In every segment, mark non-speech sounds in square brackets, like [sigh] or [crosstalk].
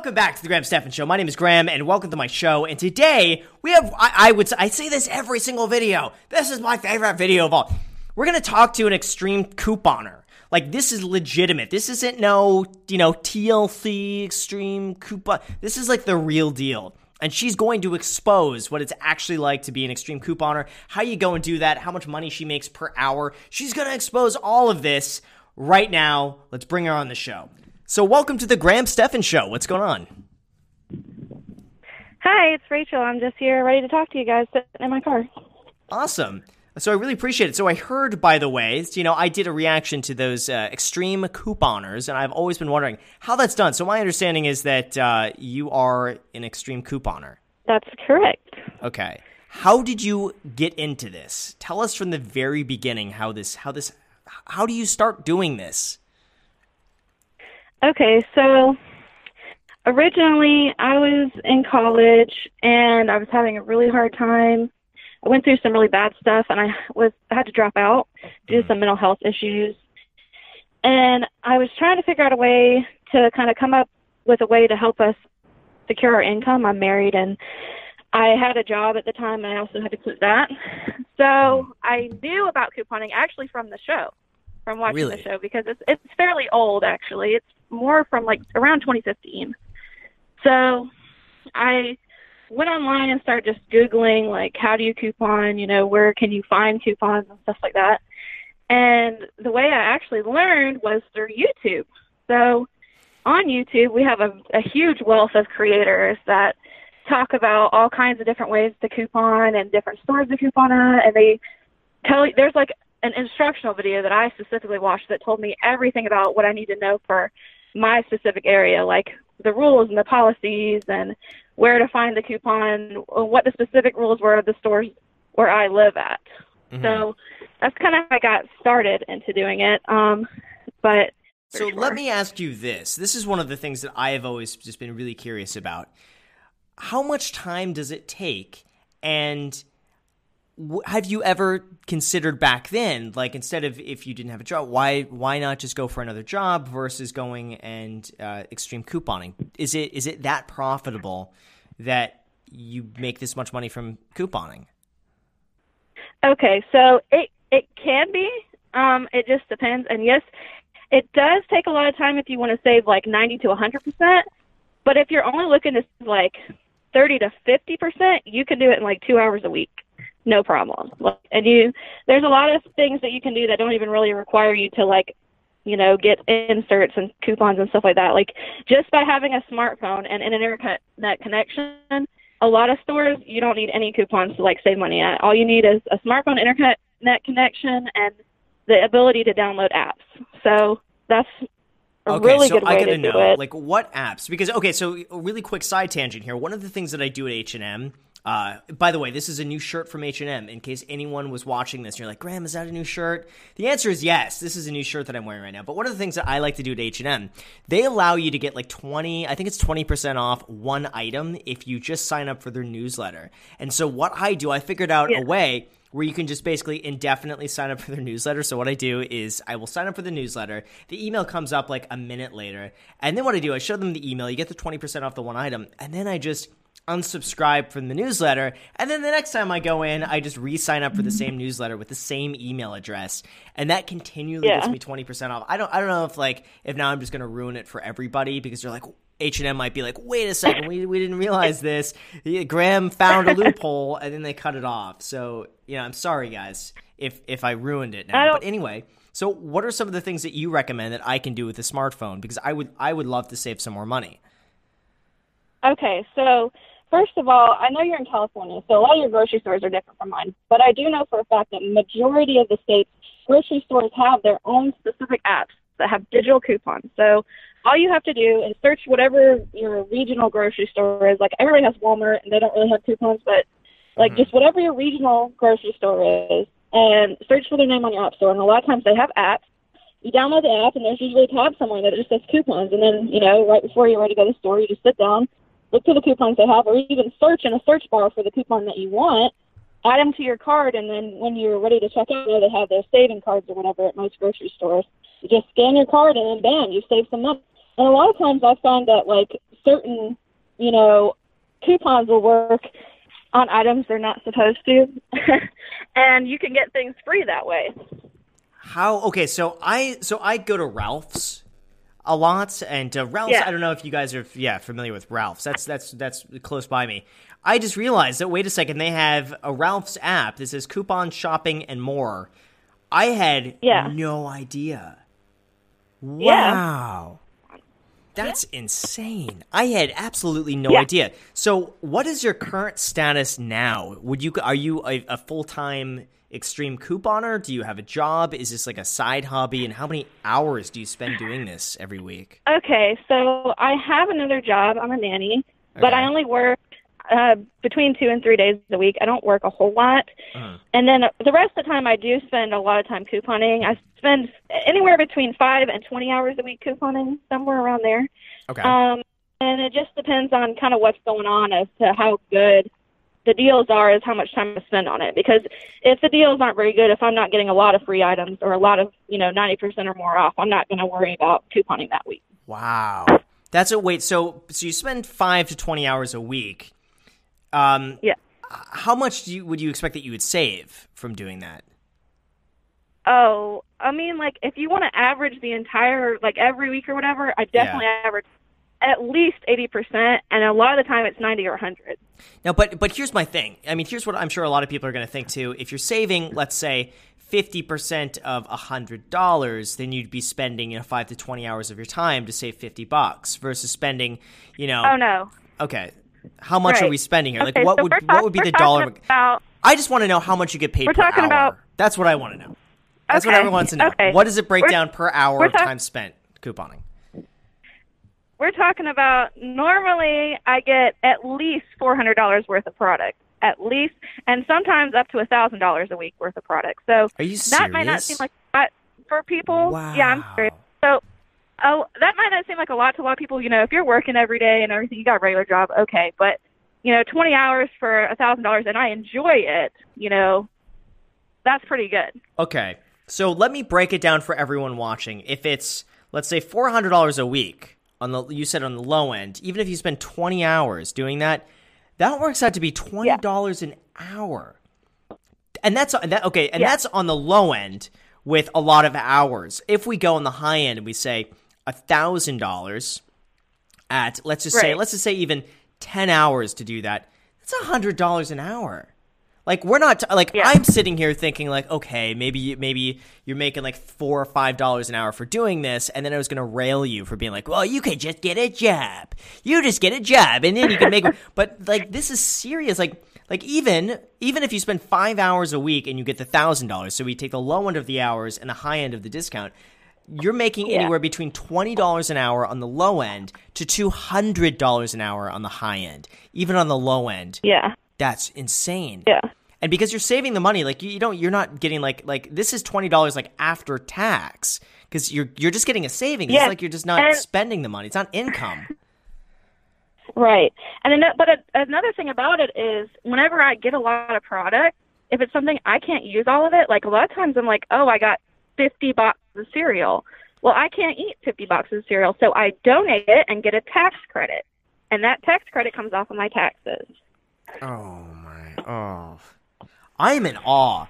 welcome back to the Graham Stephan Show. My name is Graham, and welcome to my show. And today we have, I, I would, I say this every single video. This is my favorite video of all. We're gonna talk to an extreme couponer. Like this is legitimate. This isn't no, you know, TLC extreme coupon. This is like the real deal. And she's going to expose what it's actually like to be an extreme couponer, how you go and do that, how much money she makes per hour. She's going to expose all of this right now. Let's bring her on the show. So, welcome to the Graham Stephan Show. What's going on? Hi, it's Rachel. I'm just here ready to talk to you guys sitting in my car. Awesome. So I really appreciate it. So I heard, by the way, you know, I did a reaction to those uh, extreme couponers, and I've always been wondering how that's done. So my understanding is that uh, you are an extreme couponer. That's correct. Okay. How did you get into this? Tell us from the very beginning how this, how this, how do you start doing this? Okay, so originally I was in college and I was having a really hard time I went through some really bad stuff, and I was I had to drop out due to mm. some mental health issues. And I was trying to figure out a way to kind of come up with a way to help us secure our income. I'm married, and I had a job at the time, and I also had to quit that. So mm. I knew about couponing actually from the show, from watching Really? the show, because it's it's fairly old actually. It's more from like around 2015. So I went online and started just googling like how do you coupon you know where can you find coupons and stuff like that and the way i actually learned was through youtube so on youtube we have a, a huge wealth of creators that talk about all kinds of different ways to coupon and different stores to coupon at and they tell you there's like an instructional video that i specifically watched that told me everything about what i need to know for my specific area like the rules and the policies and where to find the coupon, what the specific rules were of the stores where I live at. Mm-hmm. So that's kind of how I got started into doing it. Um, but So for let me ask you this. This is one of the things that I have always just been really curious about. How much time does it take? And have you ever considered back then, like instead of if you didn't have a job, why why not just go for another job versus going and uh, extreme couponing? Is it is it that profitable that you make this much money from couponing? Okay, so it it can be. Um, it just depends. And yes, it does take a lot of time if you want to save like ninety to hundred percent. But if you're only looking to like thirty to fifty percent, you can do it in like two hours a week, no problem. And you, there's a lot of things that you can do that don't even really require you to like, you know, get inserts and coupons and stuff like that. Like just by having a smartphone and an internet connection, a lot of stores you don't need any coupons to like save money at. All you need is a smartphone internet connection and the ability to download apps. So that's a Okay, really so good I way gotta to do know, it. like what apps? Because okay, so a really quick side tangent here. One of the things that I do at H and M. Uh, by the way, this is a new shirt from H and M. In case anyone was watching this, and you're like, Graham, is that a new shirt? The answer is yes. This is a new shirt that I'm wearing right now. But one of the things that I like to do at H and M, they allow you to get like twenty, I think it's twenty percent off one item if you just sign up for their newsletter. And so what I do, I figured out Yeah. a way where you can just basically indefinitely sign up for their newsletter. So what I do is I will sign up for the newsletter. The email comes up like a minute later. And then what I do, I show them the email. You get the 20% off the one item. And then I just unsubscribe from the newsletter. And then the next time I go in, I just re-sign up for the mm-hmm. same newsletter with the same email address. And that continually Yeah. gets me 20% off. I don't I don't know if like if now I'm just going to ruin it for everybody because they're like H&M might be like, "Wait a second, we we didn't realize [laughs] this. Graham found a loophole [laughs] and then they cut it off." So, you know, I'm sorry guys if if I ruined it now. But anyway, so what are some of the things that you recommend that I can do with a smartphone because I would I would love to save some more money. Okay, so first of all, I know you're in California, so a lot of your grocery stores are different from mine. But I do know for a fact that majority of the states grocery stores have their own specific apps that have digital coupons. So all you have to do is search whatever your regional grocery store is. Like everybody has Walmart and they don't really have coupons, but like Mhm. just whatever your regional grocery store is, and search for their name on your app store. And a lot of times they have apps. You download the app, and there's usually a tab somewhere that just says coupons. And then you know, right before you're ready to go to the store, you just sit down, look through the coupons they have, or even search in a search bar for the coupon that you want. Add them to your card, and then when you're ready to check out, they have their saving cards or whatever at most grocery stores. You just scan your card, and then bam, you save some money. And a lot of times I find that like certain, you know, coupons will work on items they're not supposed to, [laughs] and you can get things free that way. How? Okay, so I so I go to Ralph's a lot, and uh, Ralph's. Yeah. I don't know if you guys are yeah familiar with Ralph's. That's that's that's close by me. I just realized that wait a second, they have a Ralph's app that says coupon shopping and more. I had Yeah. no idea. Yeah. Wow. That's insane. I had absolutely no Yeah. idea. So, what is your current status now? Would you are you a, a full time extreme couponer? Do you have a job? Is this like a side hobby? And how many hours do you spend doing this every week? Okay, so I have another job. I'm a nanny, but I only work uh, between two and three days a week. I don't work a whole lot. Uh-huh. And then the rest of the time, I do spend a lot of time couponing. I spend anywhere between five and 20 hours a week couponing, somewhere around there. Okay. Um, and it just depends on kind of what's going on as to how good the deals are, is how much time I spend on it. Because if the deals aren't very good, if I'm not getting a lot of free items or a lot of, you know, 90% or more off, I'm not going to worry about couponing that week. wow. That's a wait. So, so you spend five to twenty hours a week. Um, Yeah. How much do you, would you expect that you would save from doing that? Oh, I mean, like if you want to average the entire, like every week or whatever, I definitely average at least eighty percent, and a lot of the time it's ninety or hundred. Now, but but here's my thing. I mean, here's what I'm sure a lot of people are going to think too. If you're saving, let's say, fifty percent of hundred dollars, then you'd be spending you know five to twenty hours of your time to save fifty bucks versus spending, you know. Oh no. Okay, how much are we spending here? Okay, like, what so would we're what would be the dollar? About, I just want to know how much you get paid We're per talking hour. about- That's what I want to know. That's what everyone wants to know. okay. What does it break We're- down per hour of talk- time spent couponing? We're talking about normally I get at least four hundred dollars worth of product, at least, and sometimes up to a thousand dollars a week worth of product. So Are you that might not seem like a lot for people. Wow. Yeah, I'm serious. So, oh, that might not seem like a lot to a lot of people. You know, if you're working every day and everything, you got a regular job, okay. But you know, 20 hours for a thousand dollars, and I enjoy it. You know, that's pretty good. Okay. So let me break it down for everyone watching. If it's let's say four hundred dollars a week on the you said on the low end, even if you spend twenty hours doing that, that works out to be twenty dollars an hour. And that's that okay, and Yeah. that's on the low end with a lot of hours. If we go on the high end and we say a thousand dollars at let's just say let's just say even ten hours to do that, that's a hundred dollars an hour. Like we're not like Yeah. I'm sitting here thinking like okay maybe maybe you're making like four or five dollars an hour for doing this and then I was gonna rail you for being like well you could just get a job. You just get a job and then you can make [laughs] but like this is serious. Like like even even if you spend five hours a week and you get the thousand dollars so we take the low end of the hours and the high end of the discount you're making Yeah. anywhere between twenty dollars an hour on the low end to two hundred dollars an hour on the high end even on the low end. Yeah, that's insane. Yeah, and because you're saving the money like you, you don't you're not getting like like this is $20 like after tax because you're you're just getting a savings Yeah, it's like you're just not and- spending the money. It's not income. [laughs] Right. And then, but a, another thing about it is, whenever I get a lot of product, if it's something I can't use all of it, like a lot of times I'm like, oh, I got 50 boxes of cereal. Well, I can't eat 50 boxes of cereal, so I donate it and get a tax credit, and that tax credit comes off of my taxes. oh my. Oh i'm in awe.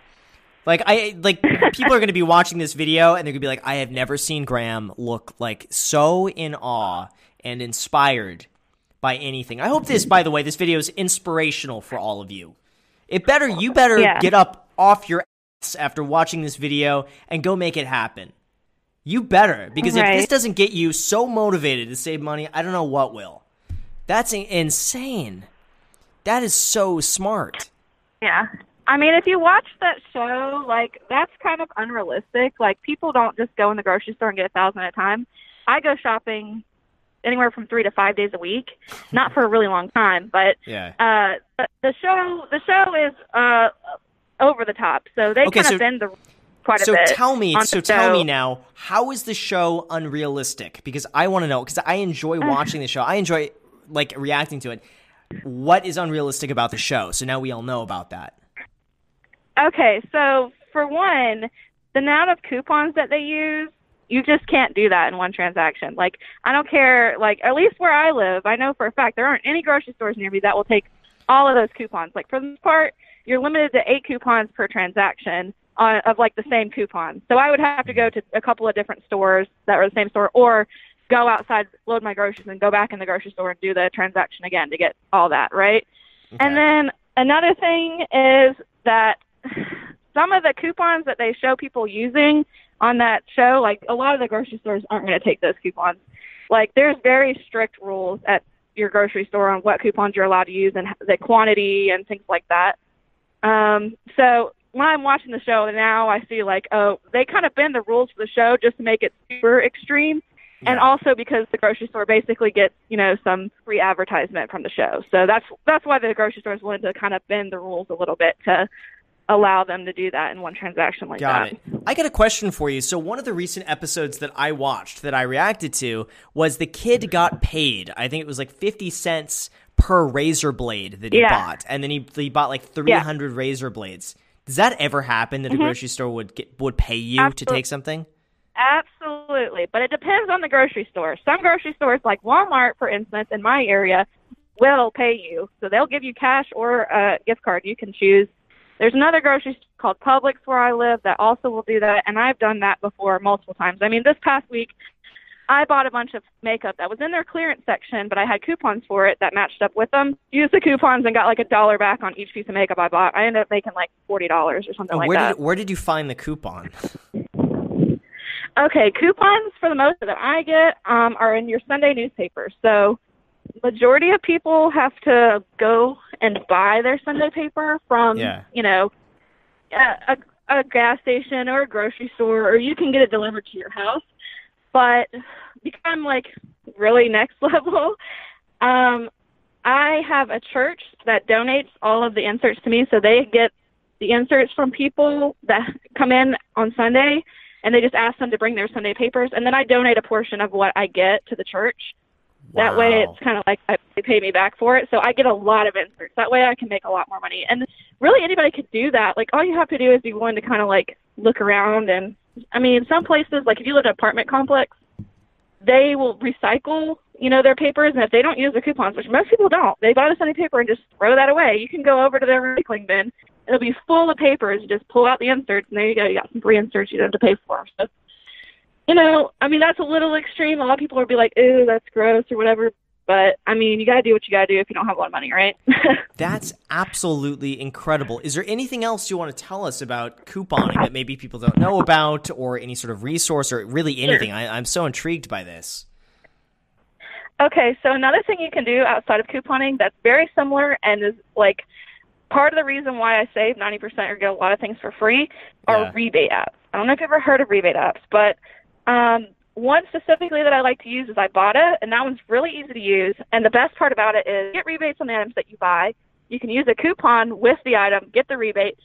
Like i like [laughs] people are going to be watching this video and they're going to be like i have never seen graham look like so in awe and inspired by anything. I hope this by the way this video is inspirational for all of you. It better you better Yeah. get up off your ass after watching this video and go make it happen. You better because if this doesn't get you so motivated to save money i don't know what will. That's insane. That is so smart. Yeah. I mean, if you watch that show, like that's kind of unrealistic. Like people don't just go in the grocery store and get a thousand at a time. I go shopping anywhere from three to five days a week, [laughs] not for a really long time, but yeah uh, the, the show the show is uh over the top, so they Okay, kind so- of bend the quite a so bit. tell me so tell show. me now how is the show unrealistic because i want to know because i enjoy watching the show i enjoy like reacting to it what is unrealistic about the show so now we all know about that Okay, so for one, the amount of coupons that they use You just can't do that in one transaction. Like I don't care. Like at least where I live, I know for a fact there aren't any grocery stores near me that will take all of those coupons. Like for the most part, you're limited to eight coupons per transaction on, of like the same coupon. So I would have to go to a couple of different stores that are the same store, or go outside, load my groceries, and go back in the grocery store and do the transaction again to get all that right. Okay. And then another thing is that some of the coupons that they show people using on that show, like a lot of the grocery stores aren't going to take those coupons. Like there's very strict rules at your grocery store on what coupons you're allowed to use and the quantity and things like that. Um, so when I'm watching the show now, I see like, oh, they kind of bend the rules for the show just to make it super extreme. Yeah. And also because the grocery store basically gets, you know, some free advertisement from the show. So that's that's why the grocery store is willing to kind of bend the rules a little bit to allow them to do that in one transaction like got that. It. I got a question for you. So one of the recent episodes that I watched that I reacted to was the kid got paid. I think it was like 50 cents per razor blade that he yeah. bought. And then he he bought like 300 yeah. razor blades. Does that ever happen that mm-hmm. a grocery store would get, would pay you Absolutely. to take something? Absolutely, but it depends on the grocery store. Some grocery stores, like Walmart, for instance, in my area, will pay you. So they'll give you cash or a gift card. You can choose. There's another grocery store called Publix where I live that also will do that, and I've done that before multiple times. I mean, this past week, I bought a bunch of makeup that was in their clearance section, but I had coupons for it that matched up with them. Used the coupons and got like a dollar back on each piece of makeup I bought. I ended up making like forty dollars or something oh, like where that. Did, where did you find the coupon? Okay, coupons for the most that I get um, are in your Sunday newspaper. So, majority of people have to go and buy their Sunday paper from, yeah. you know, a, a, a gas station or a grocery store, or you can get it delivered to your house. But become like really next [laughs] level. Um, I have a church that donates all of the inserts to me, so they get the inserts from people that come in on Sunday and they just ask them to bring their Sunday papers, and then I donate a portion of what I get to the church. Wow. That way, it's kind of like they pay me back for it, so I get a lot of inserts. That way, I can make a lot more money. And really, anybody could do that. Like, all you have to do is be willing to kind of like look around. And I mean, in some places, like if you live in an apartment complex, they will recycle, you know, their papers, and if they don't use the coupons, which most people don't, they buy the Sunday paper and just throw that away. You can go over to their recycling bin It'll be full of papers. You just pull out the inserts, and there you go. You got some free inserts you don't have to pay for. So, you know, I mean, that's a little extreme. A lot of people will be like, "Ooh, that's gross" or whatever. But I mean, you got to do what you got to do if you don't have a lot of money, right? [laughs] That's absolutely incredible. Is there anything else you want to tell us about couponing that maybe people don't know about, or any sort of resource, or really anything? Sure. I, I'm so intrigued by this. Okay, so another thing you can do outside of couponing that's very similar and is like part of the reason why I save 90% or get a lot of things for free are yeah. rebate apps. I don't know if you've ever heard of rebate apps, but um, one specifically that I like to use is Ibotta, and that one's really easy to use. And the best part about it is get rebates on the items that you buy. You can use a coupon with the item, get the rebate.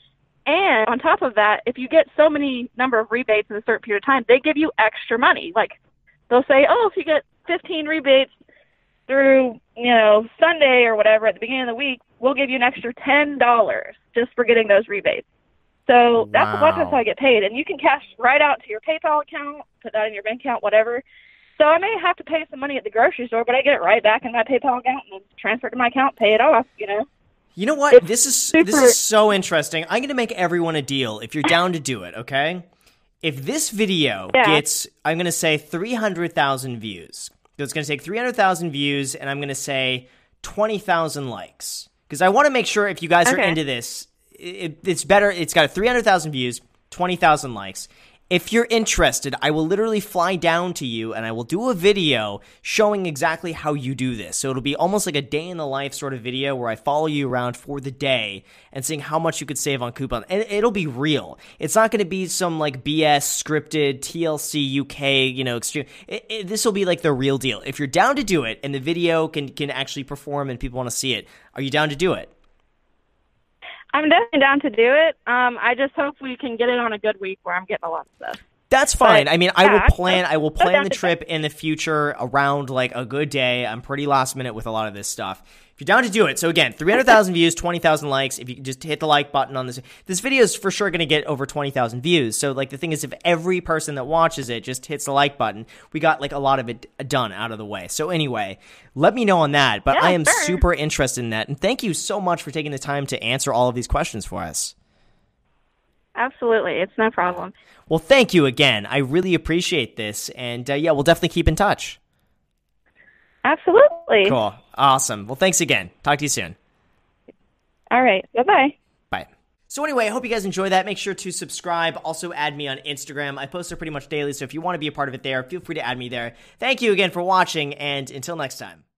And on top of that, if you get so many number of rebates in a certain period of time, they give you extra money. Like they'll say, oh, if you get 15 rebates through, you know, Sunday or whatever at the beginning of the week, we'll give you an extra ten dollars just for getting those rebates. So that's wow. that's how I get paid, and you can cash right out to your PayPal account, put that in your bank account, whatever. So I may have to pay some money at the grocery store, but I get it right back in my PayPal account and transfer it to my account, pay it off. You know. You know what? It's this is super- this is so interesting. I'm going to make everyone a deal if you're down to do it. Okay. If this video yeah. gets, I'm going to say 300,000 views. So it's going to take 300,000 views, and I'm going to say 20,000 likes because I want to make sure if you guys okay. are into this, it, it's better. It's got 300,000 views, 20,000 likes. If you're interested, I will literally fly down to you and I will do a video showing exactly how you do this. So it'll be almost like a day in the life sort of video where I follow you around for the day and seeing how much you could save on coupon. And it'll be real. It's not going to be some like BS scripted TLC UK, you know, extreme. this will be like the real deal. If you're down to do it and the video can can actually perform and people want to see it, are you down to do it? I'm definitely down to do it. Um, I just hope we can get it on a good week where I'm getting a lot of stuff. That's fine. But, I mean, I yeah, will plan. I will plan the trip in the future around like a good day. I'm pretty last minute with a lot of this stuff. If you're down to do it, so again, 300,000 [laughs] views, 20,000 likes. If you just hit the like button on this, this video is for sure going to get over 20,000 views. So like the thing is, if every person that watches it just hits the like button, we got like a lot of it done out of the way. So anyway, let me know on that. But Yeah, I am sure. super interested in that, and thank you so much for taking the time to answer all of these questions for us. Absolutely, it's no problem. Well, thank you again. I really appreciate this, and uh, yeah, we'll definitely keep in touch. Absolutely. Cool. Awesome. Well, thanks again. Talk to you soon. All right. Bye bye. Bye. So anyway, I hope you guys enjoy that. Make sure to subscribe. Also add me on Instagram. I post there pretty much daily, so if you want to be a part of it there, feel free to add me there. Thank you again for watching, and until next time.